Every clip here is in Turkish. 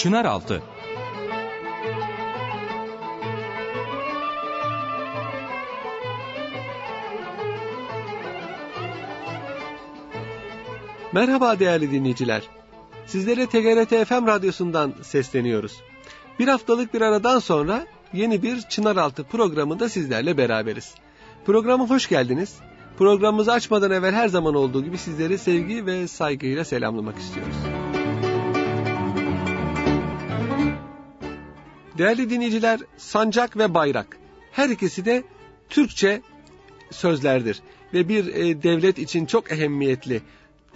Çınaraltı Merhaba değerli dinleyiciler. Sizlere TGRT FM radyosundan sesleniyoruz. Bir haftalık bir aradan sonra yeni bir Çınaraltı programında sizlerle beraberiz. Programa hoş geldiniz. Programımızı açmadan evvel her zaman olduğu gibi sizleri sevgi ve saygıyla selamlamak istiyoruz. Değerli dinleyiciler, sancak ve bayrak her ikisi de Türkçe sözlerdir ve bir e, devlet için çok ehemmiyetli.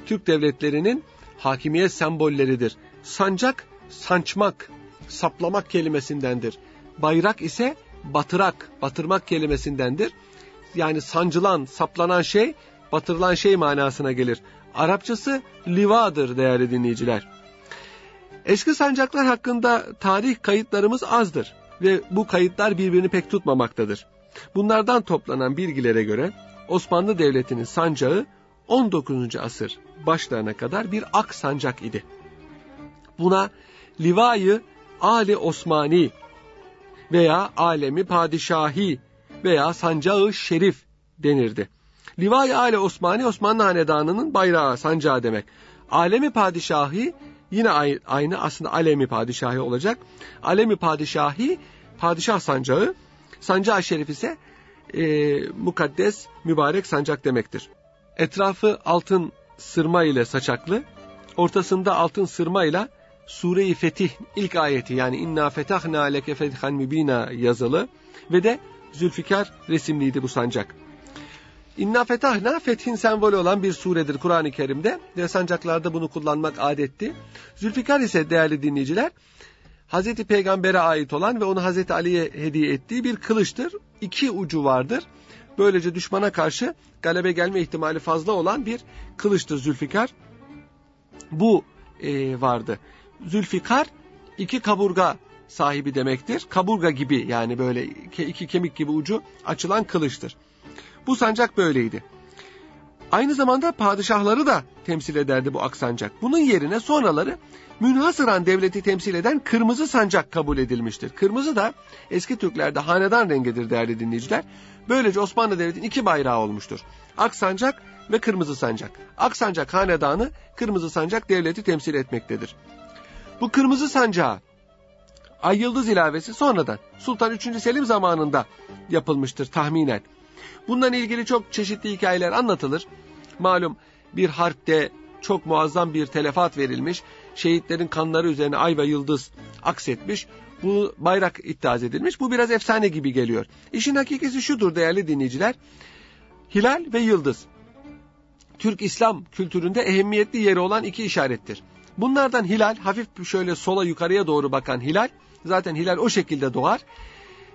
Türk devletlerinin hakimiyet sembolleridir. Sancak, sançmak, saplamak kelimesindendir. Bayrak ise batırak, batırmak kelimesindendir. Yani sancılan, saplanan şey, batırılan şey manasına gelir. Arapçası livadır değerli dinleyiciler. Eski sancaklar hakkında tarih kayıtlarımız azdır ve bu kayıtlar birbirini pek tutmamaktadır. Bunlardan toplanan bilgilere göre Osmanlı Devleti'nin sancağı 19. asır başlarına kadar bir ak sancak idi. Buna Livayı Ali Osmani veya Alemi Padişahi veya Sancağı Şerif denirdi. Livayı Ali Osmani Osmanlı Hanedanı'nın bayrağı, sancağı demek. Alemi Padişahi yine aynı aslında Alemi Padişahi olacak. Alemi Padişahi padişah sancağı, sancağı şerif ise e, mukaddes mübarek sancak demektir. Etrafı altın sırma ile saçaklı, ortasında altın sırma ile Sure-i Fetih ilk ayeti yani inna fetahna leke fethan mübina yazılı ve de Zülfikar resimliydi bu sancak. İnna fetahna fethin sembolü olan bir suredir Kur'an-ı Kerim'de ve sancaklarda bunu kullanmak adetti. Zülfikar ise değerli dinleyiciler Hazreti Peygamber'e ait olan ve onu Hazreti Ali'ye hediye ettiği bir kılıçtır. İki ucu vardır. Böylece düşmana karşı galebe gelme ihtimali fazla olan bir kılıçtır Zülfikar. Bu e, vardı. Zülfikar iki kaburga sahibi demektir. Kaburga gibi yani böyle iki kemik gibi ucu açılan kılıçtır. Bu sancak böyleydi. Aynı zamanda padişahları da temsil ederdi bu aksancak. Bunun yerine sonraları münhasıran devleti temsil eden kırmızı sancak kabul edilmiştir. Kırmızı da eski Türklerde hanedan rengidir değerli dinleyiciler. Böylece Osmanlı Devleti'nin iki bayrağı olmuştur. Ak sancak ve kırmızı sancak. Ak sancak hanedanı, kırmızı sancak devleti temsil etmektedir. Bu kırmızı sancağı ay yıldız ilavesi sonradan Sultan 3. Selim zamanında yapılmıştır tahminen. Bundan ilgili çok çeşitli hikayeler anlatılır. Malum bir harpte çok muazzam bir telefat verilmiş. Şehitlerin kanları üzerine ay ve yıldız aksetmiş. Bu bayrak iddia edilmiş. Bu biraz efsane gibi geliyor. İşin hakikati şudur değerli dinleyiciler. Hilal ve yıldız. Türk İslam kültüründe ehemmiyetli yeri olan iki işarettir. Bunlardan hilal hafif şöyle sola yukarıya doğru bakan hilal zaten hilal o şekilde doğar.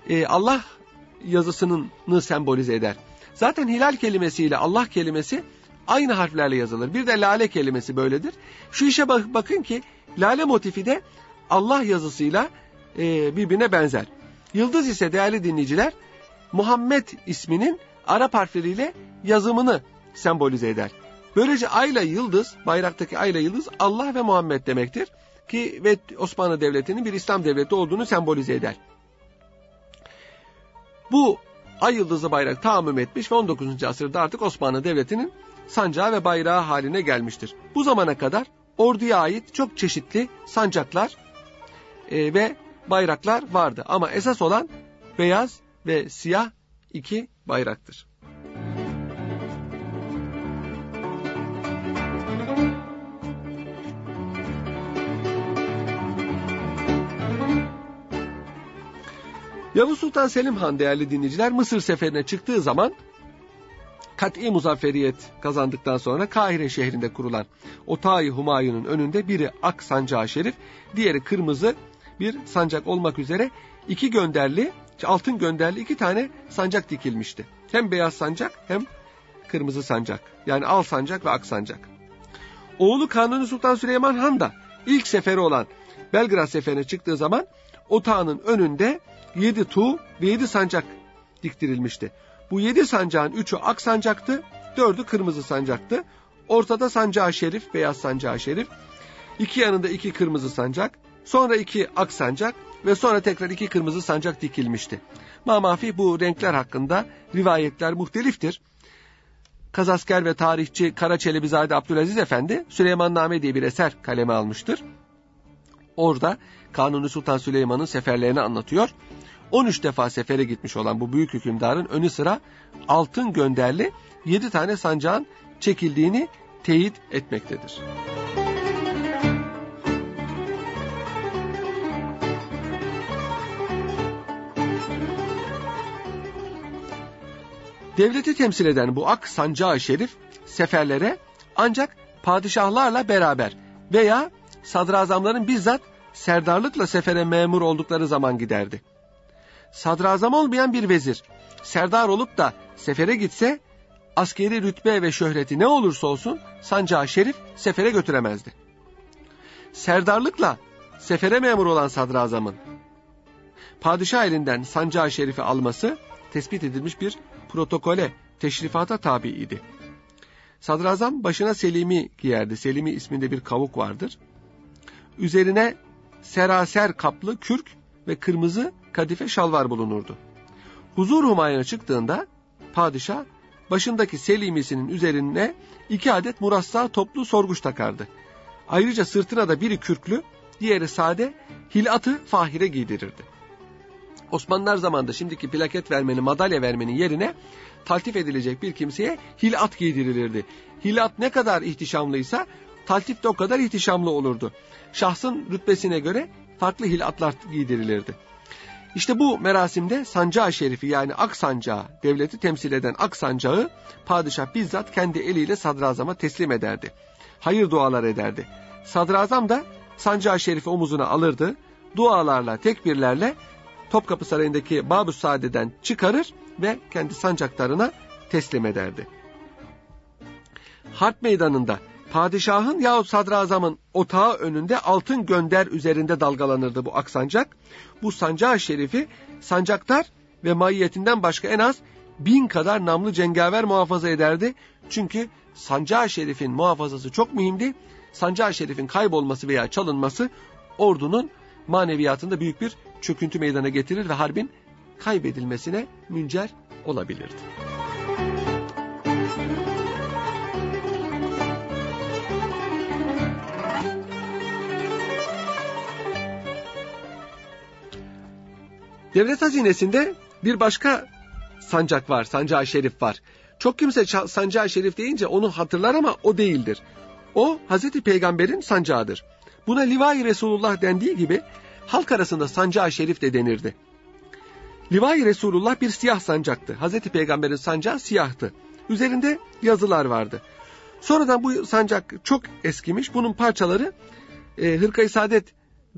Ee, Allah yazısını sembolize eder. Zaten hilal kelimesiyle Allah kelimesi aynı harflerle yazılır. Bir de lale kelimesi böyledir. Şu işe bak, bakın ki lale motifi de Allah yazısıyla e, birbirine benzer. Yıldız ise değerli dinleyiciler Muhammed isminin Arap harfleriyle yazımını sembolize eder. Böylece ayla yıldız, bayraktaki ayla yıldız Allah ve Muhammed demektir ki ve Osmanlı Devleti'nin bir İslam devleti olduğunu sembolize eder. Bu ay yıldızı bayrak tahammüm etmiş ve 19. asırda artık Osmanlı Devleti'nin sancağı ve bayrağı haline gelmiştir. Bu zamana kadar orduya ait çok çeşitli sancaklar e, ve bayraklar vardı. Ama esas olan beyaz ve siyah iki bayraktır. Yavuz Sultan Selim Han değerli dinleyiciler Mısır seferine çıktığı zaman kat'i muzafferiyet kazandıktan sonra Kahire şehrinde kurulan Otayi Humayun'un önünde biri ak sancağı şerif, diğeri kırmızı bir sancak olmak üzere iki gönderli, altın gönderli iki tane sancak dikilmişti. Hem beyaz sancak hem kırmızı sancak. Yani al sancak ve ak sancak. Oğlu Kanuni Sultan Süleyman Han da ilk seferi olan Belgrad seferine çıktığı zaman otağının önünde yedi tuğ ve yedi sancak diktirilmişti. Bu yedi sancağın üçü ak sancaktı, dördü kırmızı sancaktı. Ortada sancağı şerif, beyaz sancağı şerif. İki yanında iki kırmızı sancak, sonra iki ak sancak ve sonra tekrar iki kırmızı sancak dikilmişti. Mamafi bu renkler hakkında rivayetler muhteliftir. Kazasker ve tarihçi Kara Çelebizade Abdülaziz Efendi Süleymanname diye bir eser kaleme almıştır. Orada Kanuni Sultan Süleyman'ın seferlerini anlatıyor. 13 defa sefere gitmiş olan bu büyük hükümdarın önü sıra altın gönderli 7 tane sancağın çekildiğini teyit etmektedir. Devleti temsil eden bu ak sancağı şerif seferlere ancak padişahlarla beraber veya sadrazamların bizzat serdarlıkla sefere memur oldukları zaman giderdi. Sadrazam olmayan bir vezir, serdar olup da sefere gitse, askeri rütbe ve şöhreti ne olursa olsun sancağı şerif sefere götüremezdi. Serdarlıkla sefere memur olan sadrazamın padişah elinden sancağı şerifi alması tespit edilmiş bir protokole, teşrifata tabi idi. Sadrazam başına Selimi giyerdi. Selimi isminde bir kavuk vardır. Üzerine seraser kaplı kürk ve kırmızı kadife şalvar bulunurdu. Huzur humayına çıktığında padişah başındaki selimisinin üzerine iki adet murassa toplu sorguç takardı. Ayrıca sırtına da biri kürklü, diğeri sade hilatı fahire giydirirdi. Osmanlılar zamanında şimdiki plaket vermenin, madalya vermenin yerine taltif edilecek bir kimseye hilat giydirilirdi. Hilat ne kadar ihtişamlıysa taltif de o kadar ihtişamlı olurdu. Şahsın rütbesine göre farklı hilatlar giydirilirdi. İşte bu merasimde sancağı şerifi yani ak sancağı, devleti temsil eden ak sancağı padişah bizzat kendi eliyle sadrazama teslim ederdi. Hayır dualar ederdi. Sadrazam da sancağı şerifi omuzuna alırdı. Dualarla, tekbirlerle Topkapı Sarayı'ndaki Babü Saadet'den çıkarır ve kendi sancaklarına teslim ederdi. Harp meydanında padişahın yahut sadrazamın otağı önünde altın gönder üzerinde dalgalanırdı bu aksancak. Bu sancağı şerifi sancaktar ve mahiyetinden başka en az bin kadar namlı cengaver muhafaza ederdi. Çünkü sancağı şerifin muhafazası çok mühimdi. Sancağı şerifin kaybolması veya çalınması ordunun maneviyatında büyük bir çöküntü meydana getirir ve harbin kaybedilmesine müncer olabilirdi. Devlet hazinesinde bir başka sancak var, sancağı şerif var. Çok kimse sancağı şerif deyince onu hatırlar ama o değildir. O Hazreti Peygamber'in sancağıdır. Buna Livai Resulullah dendiği gibi halk arasında sancağı şerif de denirdi. Livai Resulullah bir siyah sancaktı. Hazreti Peygamber'in sancağı siyahtı. Üzerinde yazılar vardı. Sonradan bu sancak çok eskimiş. Bunun parçaları e, Hırkayı Saadet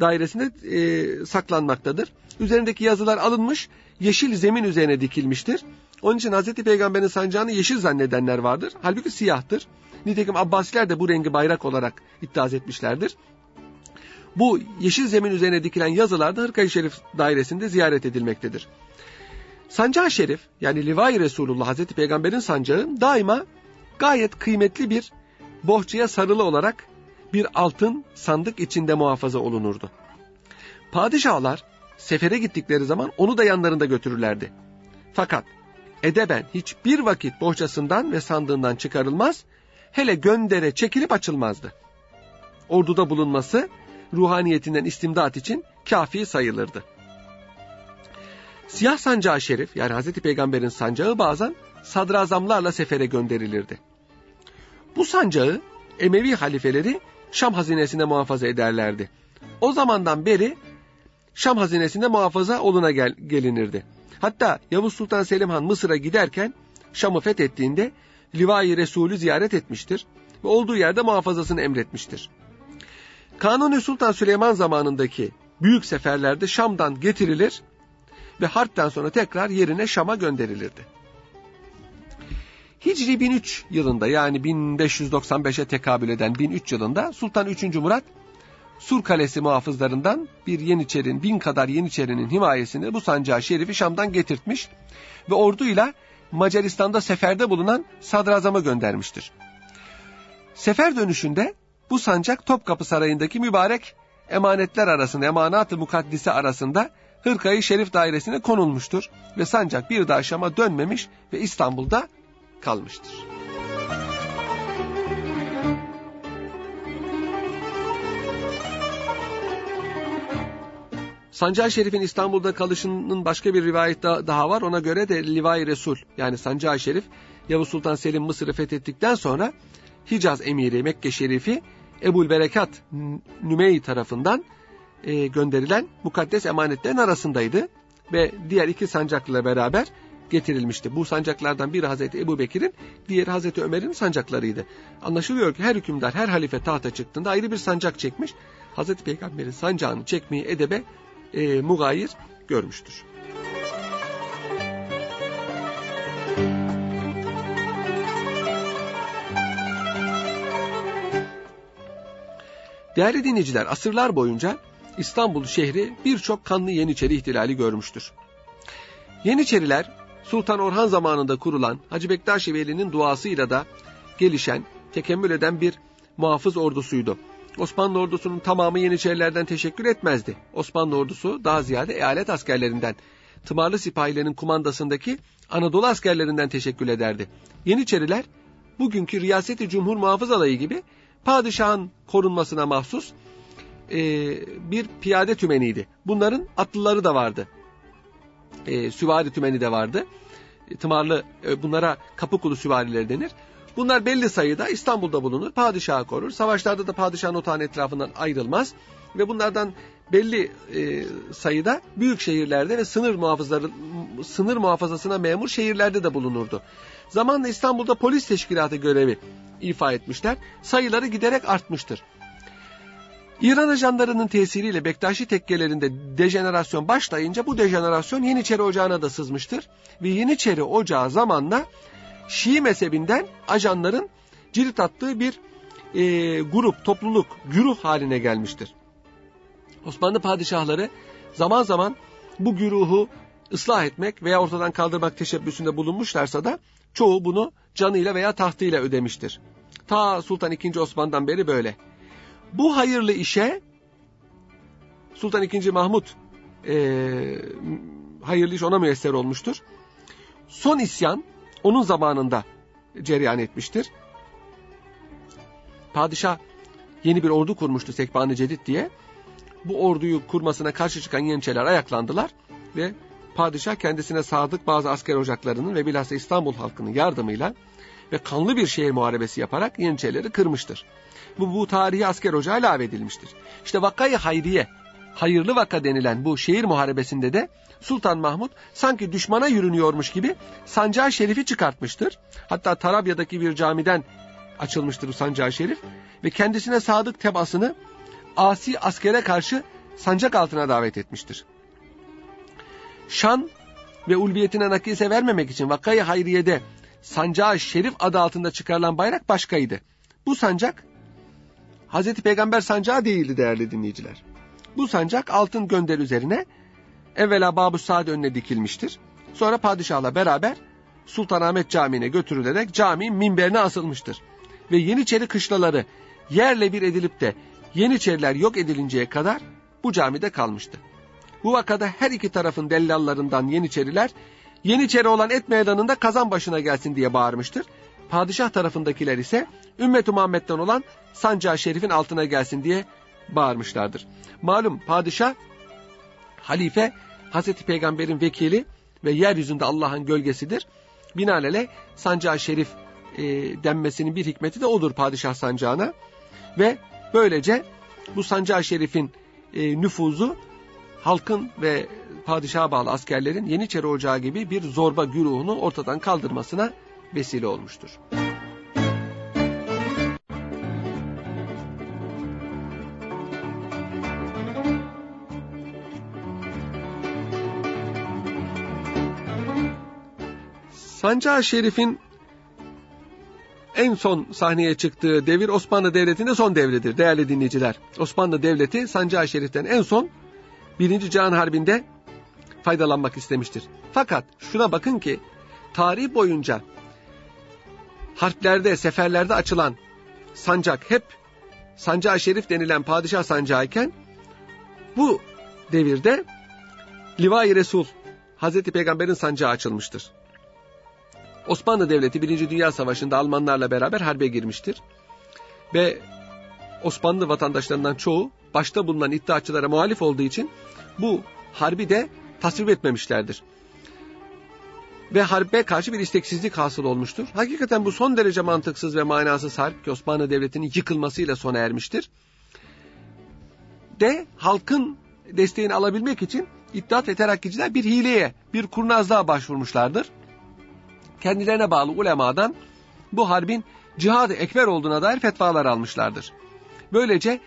dairesinde e, saklanmaktadır. Üzerindeki yazılar alınmış, yeşil zemin üzerine dikilmiştir. Onun için Hazreti Peygamber'in sancağını yeşil zannedenler vardır. Halbuki siyahtır. Nitekim Abbasiler de bu rengi bayrak olarak iddia etmişlerdir. Bu yeşil zemin üzerine dikilen yazılar da Hırkayı Şerif dairesinde ziyaret edilmektedir. Sancağı Şerif yani Livai Resulullah Hazreti Peygamber'in sancağı daima gayet kıymetli bir bohçaya sarılı olarak bir altın sandık içinde muhafaza olunurdu. Padişahlar sefere gittikleri zaman onu da yanlarında götürürlerdi. Fakat edeben hiçbir vakit bohçasından ve sandığından çıkarılmaz, hele göndere çekilip açılmazdı. Orduda bulunması ruhaniyetinden istimdat için kafi sayılırdı. Siyah sancağı şerif yani Hazreti Peygamber'in sancağı bazen sadrazamlarla sefere gönderilirdi. Bu sancağı Emevi halifeleri Şam hazinesinde muhafaza ederlerdi. O zamandan beri Şam hazinesinde muhafaza oluna gel gelinirdi. Hatta Yavuz Sultan Selim Han Mısır'a giderken Şam'ı fethettiğinde Livai Resulü ziyaret etmiştir ve olduğu yerde muhafazasını emretmiştir. Kanuni Sultan Süleyman zamanındaki büyük seferlerde Şam'dan getirilir ve harpten sonra tekrar yerine Şam'a gönderilirdi. Hicri 1003 yılında yani 1595'e tekabül eden 1003 yılında Sultan 3. Murat Sur Kalesi muhafızlarından bir Yeniçer'in bin kadar Yeniçer'inin himayesini bu sancağı şerifi Şam'dan getirtmiş ve orduyla Macaristan'da seferde bulunan sadrazama göndermiştir. Sefer dönüşünde bu sancak Topkapı Sarayı'ndaki mübarek emanetler arasında, emanat-ı mukaddise arasında Hırkayı Şerif dairesine konulmuştur ve sancak bir daha Şam'a dönmemiş ve İstanbul'da kalmıştır. Sancar Şerif'in İstanbul'da kalışının başka bir rivayet daha var. Ona göre de Livai Resul yani Sancar Şerif Yavuz Sultan Selim Mısır'ı fethettikten sonra Hicaz emiri Mekke Şerifi Ebul Berekat Nümey tarafından e, gönderilen mukaddes emanetlerin arasındaydı. Ve diğer iki sancakla beraber getirilmişti. Bu sancaklardan biri Hazreti Ebu Bekir'in, diğeri Hazreti Ömer'in sancaklarıydı. Anlaşılıyor ki her hükümdar, her halife tahta çıktığında ayrı bir sancak çekmiş. Hazreti Peygamber'in sancağını çekmeyi edebe e, mugayir görmüştür. Değerli dinleyiciler, asırlar boyunca İstanbul şehri birçok kanlı Yeniçeri ihtilali görmüştür. Yeniçeriler Sultan Orhan zamanında kurulan Hacı Bektaş Veli'nin duasıyla da gelişen, tekemmül eden bir muhafız ordusuydu. Osmanlı ordusunun tamamı Yeniçerilerden teşekkür etmezdi. Osmanlı ordusu daha ziyade eyalet askerlerinden, tımarlı sipahilerin kumandasındaki Anadolu askerlerinden teşekkür ederdi. Yeniçeriler bugünkü Riyaseti Cumhur Muhafız Alayı gibi padişahın korunmasına mahsus e, bir piyade tümeniydi. Bunların atlıları da vardı. E, süvari tümeni de vardı. E, tımarlı e, bunlara kapı süvarileri denir. Bunlar belli sayıda İstanbul'da bulunur, padişahı korur. Savaşlarda da padişahın otağın etrafından ayrılmaz. Ve bunlardan belli e, sayıda büyük şehirlerde ve sınır muhafızları sınır muhafazasına memur şehirlerde de bulunurdu. Zamanla İstanbul'da polis teşkilatı görevi ifa etmişler. Sayıları giderek artmıştır. İran ajanlarının tesiriyle Bektaşi tekkelerinde dejenerasyon başlayınca bu dejenerasyon Yeniçeri Ocağı'na da sızmıştır. Ve Yeniçeri Ocağı zamanla Şii mezhebinden ajanların cirit attığı bir e, grup, topluluk, güruh haline gelmiştir. Osmanlı padişahları zaman zaman bu güruhu ıslah etmek veya ortadan kaldırmak teşebbüsünde bulunmuşlarsa da çoğu bunu canıyla veya tahtıyla ödemiştir. Ta Sultan II. Osman'dan beri böyle. Bu hayırlı işe Sultan II. Mahmut e, hayırlı iş ona müyesser olmuştur. Son isyan onun zamanında cereyan etmiştir. Padişah yeni bir ordu kurmuştu Sekban-ı Cedid diye. Bu orduyu kurmasına karşı çıkan Yeniçeriler ayaklandılar ve padişah kendisine sadık bazı asker ocaklarının ve bilhassa İstanbul halkının yardımıyla ve kanlı bir şehir muharebesi yaparak Yeniçerileri kırmıştır. Bu, bu tarihi asker ocağı ilave edilmiştir. İşte vakayı hayriye, hayırlı vaka denilen bu şehir muharebesinde de Sultan Mahmut sanki düşmana yürünüyormuş gibi sancağı şerifi çıkartmıştır. Hatta Tarabya'daki bir camiden açılmıştır bu sancağı şerif ve kendisine sadık tebasını asi askere karşı sancak altına davet etmiştir. Şan ve ulviyetine nakise vermemek için vakayı hayriyede sancağı şerif adı altında çıkarılan bayrak başkaydı. Bu sancak Hazreti Peygamber sancağı değildi değerli dinleyiciler. Bu sancak altın gönder üzerine evvela Babu Saad önüne dikilmiştir. Sonra padişahla beraber Sultanahmet Camii'ne götürülerek caminin minberine asılmıştır. Ve Yeniçeri kışlaları yerle bir edilip de Yeniçeriler yok edilinceye kadar bu camide kalmıştı. Bu vakada her iki tarafın dellallarından Yeniçeriler Yeniçeri olan et meydanında kazan başına gelsin diye bağırmıştır. Padişah tarafındakiler ise ümmet Muhammed'den olan sancağı şerifin altına gelsin diye bağırmışlardır. Malum padişah halife Hazreti Peygamber'in vekili ve yeryüzünde Allah'ın gölgesidir. Binaenaleyh sancağı şerif e, denmesinin bir hikmeti de odur padişah sancağına. Ve böylece bu sancağı şerifin e, nüfuzu halkın ve padişaha bağlı askerlerin Yeniçeri Ocağı gibi bir zorba güruhunu ortadan kaldırmasına vesile olmuştur. Sancar Şerif'in en son sahneye çıktığı devir Osmanlı Devleti'nin son devridir değerli dinleyiciler. Osmanlı Devleti Sancar Şerif'ten en son Birinci Cihan Harbi'nde faydalanmak istemiştir. Fakat şuna bakın ki tarih boyunca harplerde, seferlerde açılan sancak hep sancağı şerif denilen padişah sancağı iken Bu devirde Livai Resul, Hazreti Peygamber'in sancağı açılmıştır. Osmanlı Devleti 1. Dünya Savaşı'nda Almanlarla beraber harbe girmiştir. Ve Osmanlı vatandaşlarından çoğu başta bulunan iddiaçılara muhalif olduğu için bu harbi de tasvip etmemişlerdir. Ve harbe karşı bir isteksizlik hasıl olmuştur. Hakikaten bu son derece mantıksız ve manasız harp ki Osmanlı Devleti'nin yıkılmasıyla sona ermiştir. De halkın desteğini alabilmek için İttihat ve Terakkiciler bir hileye, bir kurnazlığa başvurmuşlardır. Kendilerine bağlı ulemadan bu harbin cihad-ı ekber olduğuna dair fetvalar almışlardır. Böylece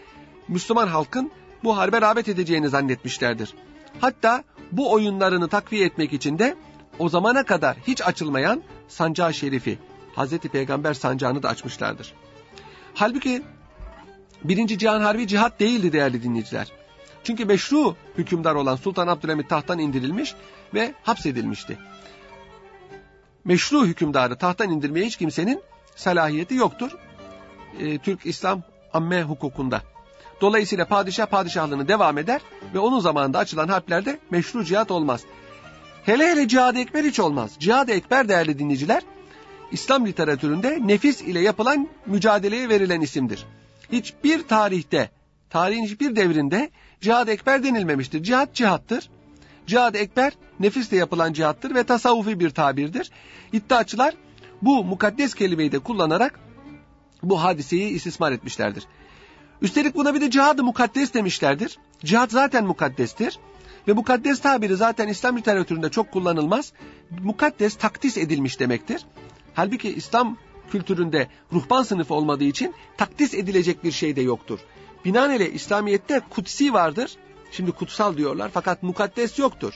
Müslüman halkın bu harbe rağbet edeceğini zannetmişlerdir. Hatta bu oyunlarını takviye etmek için de o zamana kadar hiç açılmayan sancağı şerifi, Hazreti Peygamber sancağını da açmışlardır. Halbuki birinci Cihan Harbi cihat değildi değerli dinleyiciler. Çünkü meşru hükümdar olan Sultan Abdülhamit tahttan indirilmiş ve hapsedilmişti. Meşru hükümdarı tahttan indirmeye hiç kimsenin salahiyeti yoktur. E, Türk İslam amme hukukunda. Dolayısıyla padişah padişahlığını devam eder ve onun zamanında açılan harplerde meşru cihat olmaz. Hele hele cihad-ı ekber hiç olmaz. Cihad-ı ekber değerli dinleyiciler, İslam literatüründe nefis ile yapılan mücadeleye verilen isimdir. Hiçbir tarihte, tarihin hiçbir devrinde cihad-ı ekber denilmemiştir. Cihad cihattır. Cihad-ı ekber nefisle yapılan cihattır ve tasavvufi bir tabirdir. İddiaçılar bu mukaddes kelimeyi de kullanarak bu hadiseyi istismar etmişlerdir. Üstelik buna bir de cihad-ı mukaddes demişlerdir. Cihad zaten mukaddestir. Ve mukaddes tabiri zaten İslam literatüründe çok kullanılmaz. Mukaddes takdis edilmiş demektir. Halbuki İslam kültüründe ruhban sınıfı olmadığı için takdis edilecek bir şey de yoktur. Binaenaleyh İslamiyet'te kutsi vardır. Şimdi kutsal diyorlar fakat mukaddes yoktur.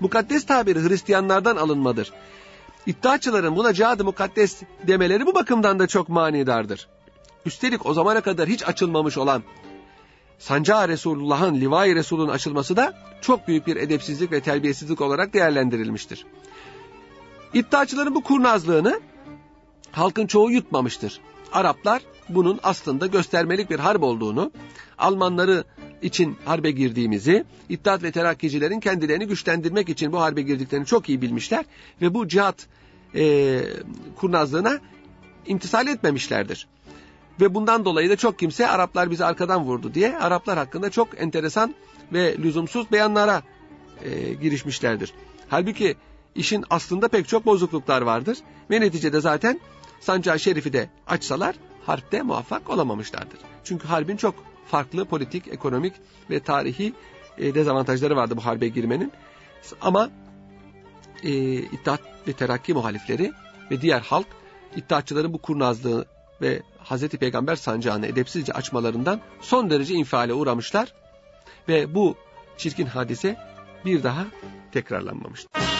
Mukaddes tabiri Hristiyanlardan alınmadır. İddiaçıların buna cihad-ı mukaddes demeleri bu bakımdan da çok manidardır. Üstelik o zamana kadar hiç açılmamış olan Sancağı Resulullah'ın, Livai Resul'ün açılması da çok büyük bir edepsizlik ve terbiyesizlik olarak değerlendirilmiştir. İddiaçıların bu kurnazlığını halkın çoğu yutmamıştır. Araplar bunun aslında göstermelik bir harp olduğunu, Almanları için harbe girdiğimizi, İttihat ve Terakkicilerin kendilerini güçlendirmek için bu harbe girdiklerini çok iyi bilmişler ve bu cihat e, kurnazlığına imtisal etmemişlerdir. Ve bundan dolayı da çok kimse Araplar bizi arkadan vurdu diye Araplar hakkında çok enteresan ve lüzumsuz beyanlara e, girişmişlerdir. Halbuki işin aslında pek çok bozukluklar vardır ve neticede zaten Sancağı Şerif'i de açsalar harpte muvaffak olamamışlardır. Çünkü harbin çok farklı politik, ekonomik ve tarihi e, dezavantajları vardı bu harbe girmenin. Ama e, İttihat ve Terakki muhalifleri ve diğer halk İttihatçıların bu kurnazlığı ve Hazreti Peygamber sancağını edepsizce açmalarından son derece infiale uğramışlar ve bu çirkin hadise bir daha tekrarlanmamıştır.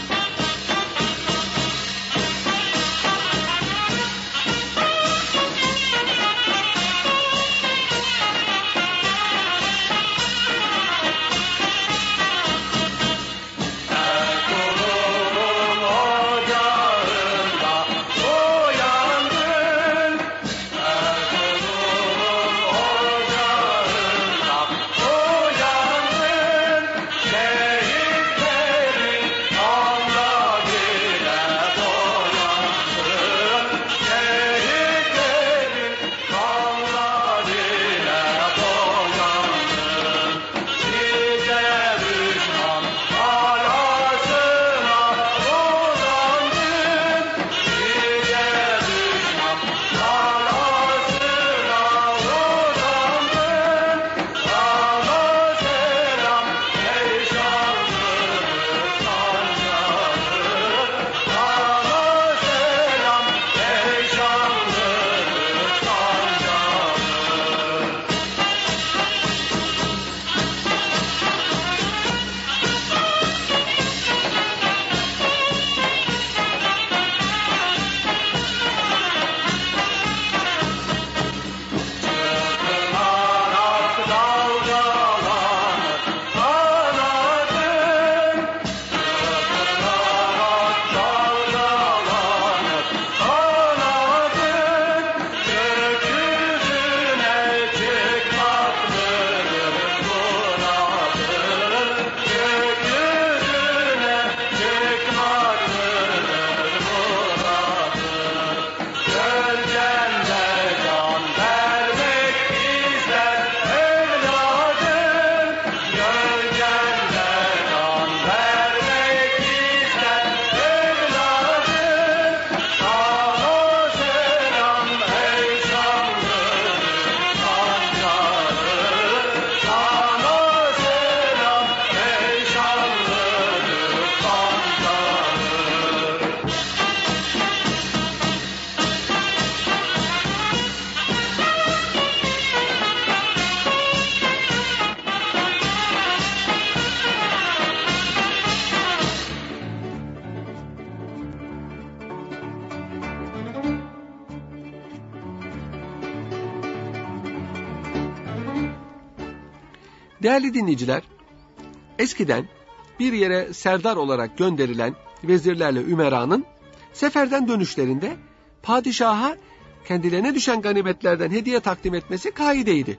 Değerli dinleyiciler, eskiden bir yere serdar olarak gönderilen vezirlerle ümeranın seferden dönüşlerinde padişaha kendilerine düşen ganimetlerden hediye takdim etmesi kaideydi.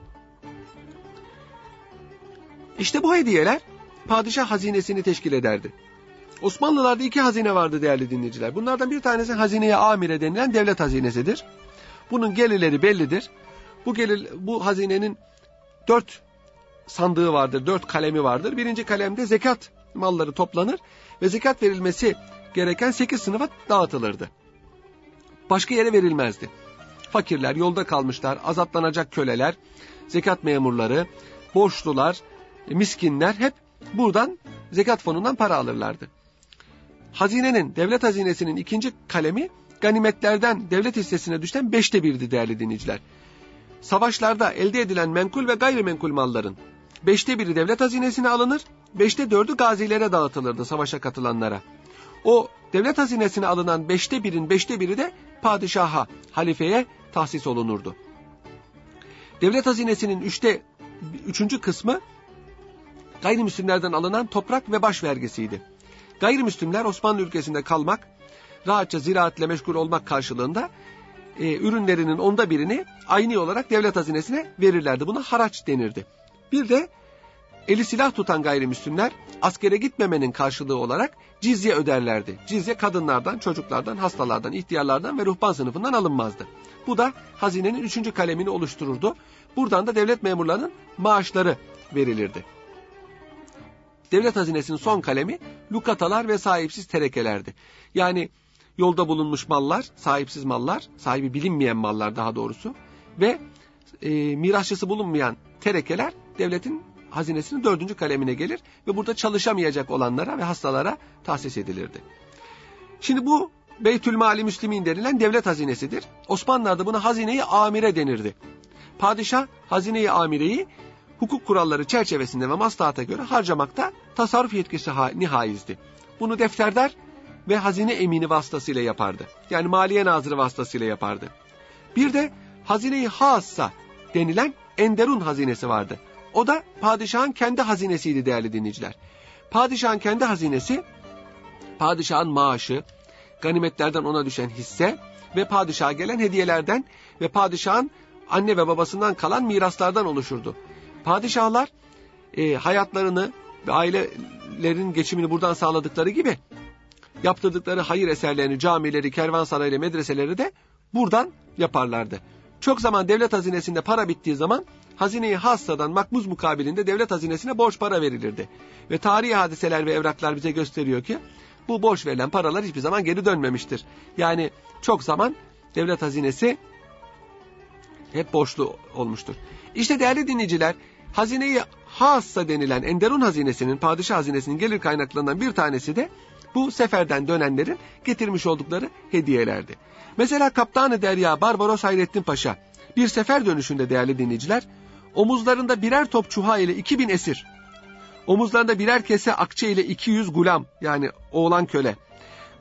İşte bu hediyeler padişah hazinesini teşkil ederdi. Osmanlılarda iki hazine vardı değerli dinleyiciler. Bunlardan bir tanesi hazineye amire denilen devlet hazinesidir. Bunun gelirleri bellidir. Bu gelir, bu hazinenin dört sandığı vardır, dört kalemi vardır. Birinci kalemde zekat malları toplanır ve zekat verilmesi gereken sekiz sınıfa dağıtılırdı. Başka yere verilmezdi. Fakirler, yolda kalmışlar, azatlanacak köleler, zekat memurları, borçlular, miskinler hep buradan zekat fonundan para alırlardı. Hazinenin, devlet hazinesinin ikinci kalemi ganimetlerden devlet hissesine düşen beşte birdi değerli dinleyiciler. Savaşlarda elde edilen menkul ve gayrimenkul malların beşte biri devlet hazinesine alınır, beşte dördü gazilere dağıtılırdı savaşa katılanlara. O devlet hazinesine alınan beşte birin beşte biri de padişaha, halifeye tahsis olunurdu. Devlet hazinesinin üçte üçüncü kısmı gayrimüslimlerden alınan toprak ve baş vergisiydi. Gayrimüslimler Osmanlı ülkesinde kalmak, rahatça ziraatle meşgul olmak karşılığında e, ürünlerinin onda birini aynı olarak devlet hazinesine verirlerdi. Buna haraç denirdi. Bir de eli silah tutan gayrimüslimler askere gitmemenin karşılığı olarak cizye öderlerdi. Cizye kadınlardan, çocuklardan, hastalardan, ihtiyarlardan ve ruhban sınıfından alınmazdı. Bu da hazinenin üçüncü kalemini oluştururdu. Buradan da devlet memurlarının maaşları verilirdi. Devlet hazinesinin son kalemi lukatalar ve sahipsiz terekelerdi. Yani yolda bulunmuş mallar, sahipsiz mallar, sahibi bilinmeyen mallar daha doğrusu ve e, mirasçısı bulunmayan terekeler devletin hazinesinin dördüncü kalemine gelir ve burada çalışamayacak olanlara ve hastalara tahsis edilirdi. Şimdi bu Beytülmali Müslimin denilen devlet hazinesidir. Osmanlılar'da buna hazineyi amire denirdi. Padişah hazineyi amireyi hukuk kuralları çerçevesinde ve maslahata göre harcamakta tasarruf yetkisi nihaizdi. Bunu defterdar ve hazine emini vasıtasıyla yapardı. Yani maliye nazırı vasıtasıyla yapardı. Bir de hazineyi hassa denilen enderun hazinesi vardı. O da padişahın kendi hazinesiydi değerli dinleyiciler. Padişahın kendi hazinesi, padişahın maaşı, ganimetlerden ona düşen hisse ve padişaha gelen hediyelerden ve padişahın anne ve babasından kalan miraslardan oluşurdu. Padişahlar e, hayatlarını ve ailelerin geçimini buradan sağladıkları gibi yaptırdıkları hayır eserlerini, camileri, kervansarayları, medreseleri de buradan yaparlardı. Çok zaman devlet hazinesinde para bittiği zaman hazineyi hassadan makbuz mukabilinde devlet hazinesine borç para verilirdi. Ve tarihi hadiseler ve evraklar bize gösteriyor ki bu borç verilen paralar hiçbir zaman geri dönmemiştir. Yani çok zaman devlet hazinesi hep borçlu olmuştur. İşte değerli dinleyiciler hazineyi hassa denilen Enderun hazinesinin, padişah hazinesinin gelir kaynaklarından bir tanesi de bu seferden dönenlerin getirmiş oldukları hediyelerdi. Mesela Kaptanı Derya Barbaros Hayrettin Paşa bir sefer dönüşünde değerli dinleyiciler omuzlarında birer top çuha ile 2000 esir, omuzlarında birer kese akçe ile 200 gulam yani oğlan köle,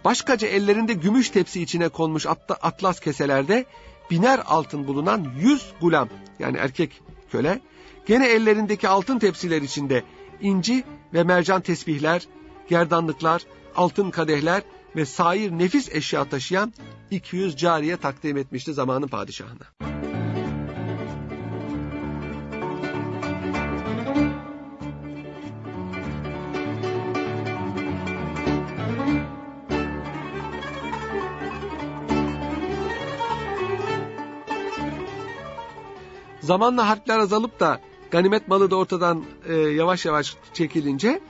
başkaca ellerinde gümüş tepsi içine konmuş atlas keselerde biner altın bulunan 100 gulam yani erkek köle, gene ellerindeki altın tepsiler içinde inci ve mercan tesbihler, gerdanlıklar, altın kadehler ve sair nefis eşya taşıyan 200 cariye takdim etmişti zamanın padişahına. Zamanla harpler azalıp da ganimet malı da ortadan e, yavaş yavaş çekilince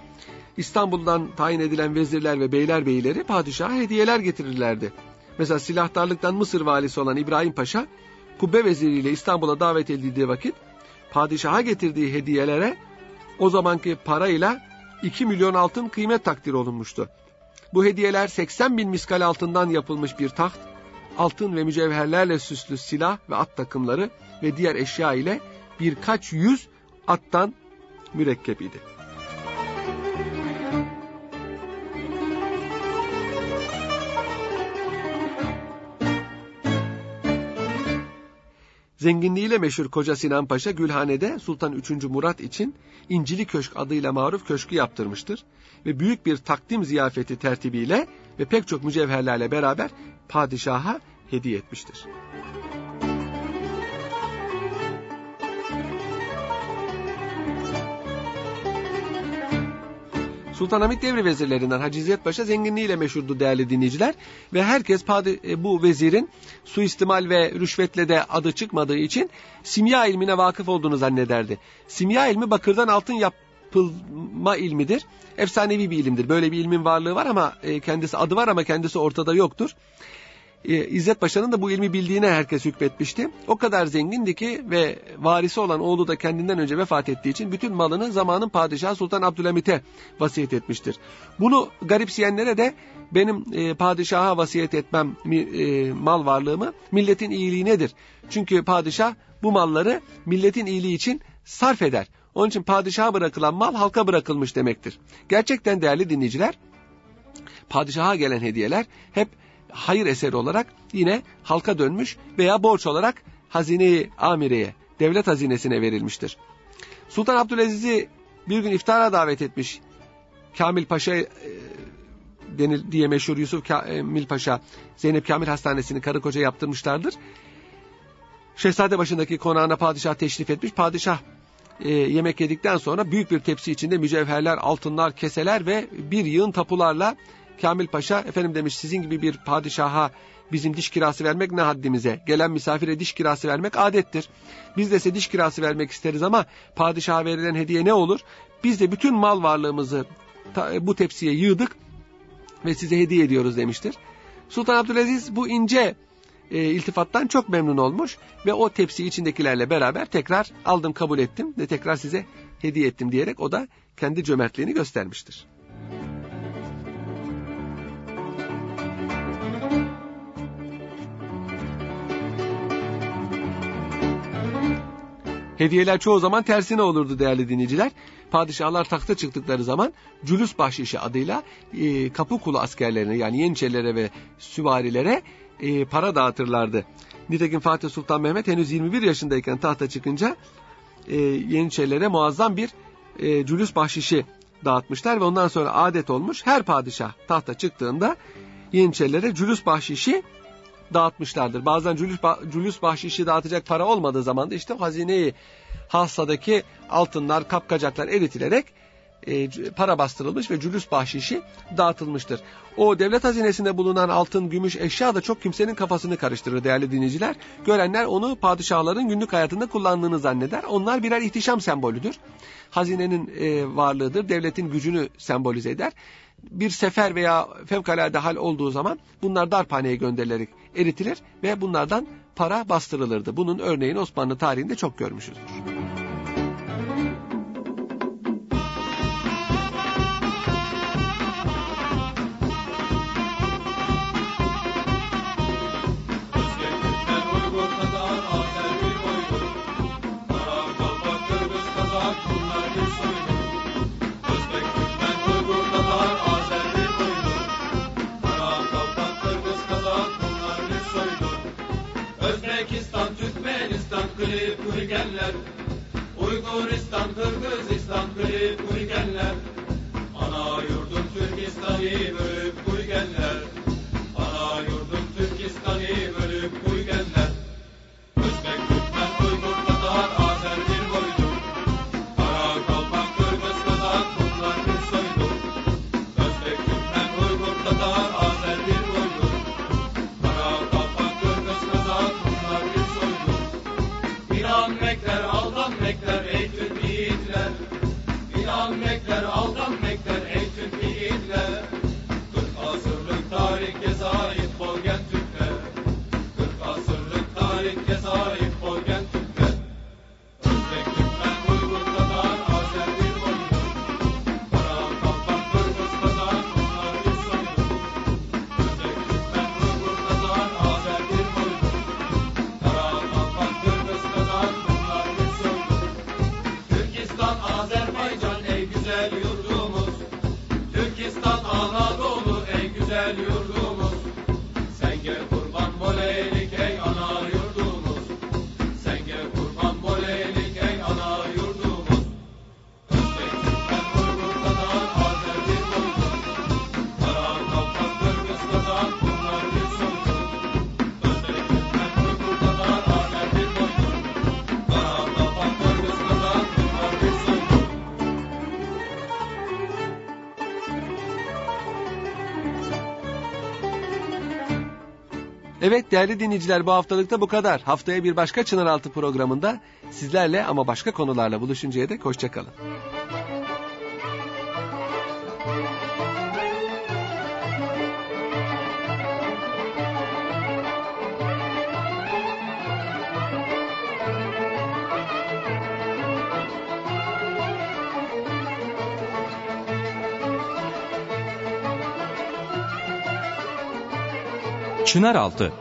İstanbul'dan tayin edilen vezirler ve beyler beyleri padişaha hediyeler getirirlerdi. Mesela silahtarlıktan Mısır valisi olan İbrahim Paşa kubbe veziriyle İstanbul'a davet edildiği vakit padişaha getirdiği hediyelere o zamanki parayla 2 milyon altın kıymet takdir olunmuştu. Bu hediyeler 80 bin miskal altından yapılmış bir taht, altın ve mücevherlerle süslü silah ve at takımları ve diğer eşya ile birkaç yüz attan mürekkep idi. Zenginliğiyle meşhur Koca Sinan Paşa Gülhane'de Sultan 3. Murat için İncili Köşk adıyla maruf köşkü yaptırmıştır. Ve büyük bir takdim ziyafeti tertibiyle ve pek çok mücevherlerle beraber padişaha hediye etmiştir. Sultanahmet devri vezirlerinden Hacı İzzet Paşa zenginliğiyle meşhurdu değerli dinleyiciler. Ve herkes e, bu vezirin suistimal ve rüşvetle de adı çıkmadığı için simya ilmine vakıf olduğunu zannederdi. Simya ilmi bakırdan altın yapılma ilmidir. Efsanevi bir ilimdir. Böyle bir ilmin varlığı var ama e, kendisi adı var ama kendisi ortada yoktur İzzet Paşa'nın da bu ilmi bildiğine herkes hükmetmişti. O kadar zengindi ki ve varisi olan oğlu da kendinden önce vefat ettiği için bütün malını zamanın padişahı Sultan Abdülhamit'e vasiyet etmiştir. Bunu garipseyenlere de benim e, padişaha vasiyet etmem e, mal varlığımı milletin iyiliği nedir? Çünkü padişah bu malları milletin iyiliği için sarf eder. Onun için padişaha bırakılan mal halka bırakılmış demektir. Gerçekten değerli dinleyiciler, padişaha gelen hediyeler hep hayır eseri olarak yine halka dönmüş veya borç olarak hazine amireye, devlet hazinesine verilmiştir. Sultan Abdülaziz'i bir gün iftara davet etmiş Kamil Paşa e, denil, diye meşhur Yusuf Kamil Paşa Zeynep Kamil Hastanesi'ni karı koca yaptırmışlardır. Şehzade başındaki konağına padişah teşrif etmiş. Padişah e, yemek yedikten sonra büyük bir tepsi içinde mücevherler, altınlar, keseler ve bir yığın tapularla Kamil Paşa efendim demiş sizin gibi bir padişaha bizim diş kirası vermek ne haddimize? Gelen misafire diş kirası vermek adettir. Biz de size diş kirası vermek isteriz ama padişaha verilen hediye ne olur? Biz de bütün mal varlığımızı bu tepsiye yığdık ve size hediye ediyoruz demiştir. Sultan Abdülaziz bu ince e, iltifattan çok memnun olmuş ve o tepsi içindekilerle beraber tekrar aldım kabul ettim ve tekrar size hediye ettim diyerek o da kendi cömertliğini göstermiştir. Hediyeler çoğu zaman tersine olurdu değerli dinleyiciler. Padişahlar tahta çıktıkları zaman cülüs bahşişi adıyla e, kapı kulu askerlerine yani yeniçerilere ve süvarilere e, para dağıtırlardı. Nitekim Fatih Sultan Mehmet henüz 21 yaşındayken tahta çıkınca e, yeniçerilere muazzam bir e, cülüs bahşişi dağıtmışlar ve ondan sonra adet olmuş her padişah tahta çıktığında yeniçerilere cülüs bahşişi dağıtmışlardır. Bazen cülüs, cülüs bahşişi dağıtacak para olmadığı zaman da işte hazineyi hasadaki altınlar, kapkacaklar eritilerek e, para bastırılmış ve cülüs bahşişi dağıtılmıştır. O devlet hazinesinde bulunan altın, gümüş, eşya da çok kimsenin kafasını karıştırır değerli dinleyiciler. Görenler onu padişahların günlük hayatında kullandığını zanneder. Onlar birer ihtişam sembolüdür. Hazinenin e, varlığıdır, devletin gücünü sembolize eder bir sefer veya fevkalade hal olduğu zaman bunlar darphaneye gönderilerek eritilir ve bunlardan para bastırılırdı. Bunun örneğini Osmanlı tarihinde çok görmüşüzdür. Gürgenler Uyguristan, Kırgızistan, Grip, Gürgenler Ana yurdum Türkistan'ı bölüp Gürgenler make that all Evet değerli dinleyiciler bu haftalıkta bu kadar. Haftaya bir başka Çınaraltı programında sizlerle ama başka konularla buluşuncaya dek hoşçakalın. Çınaraltı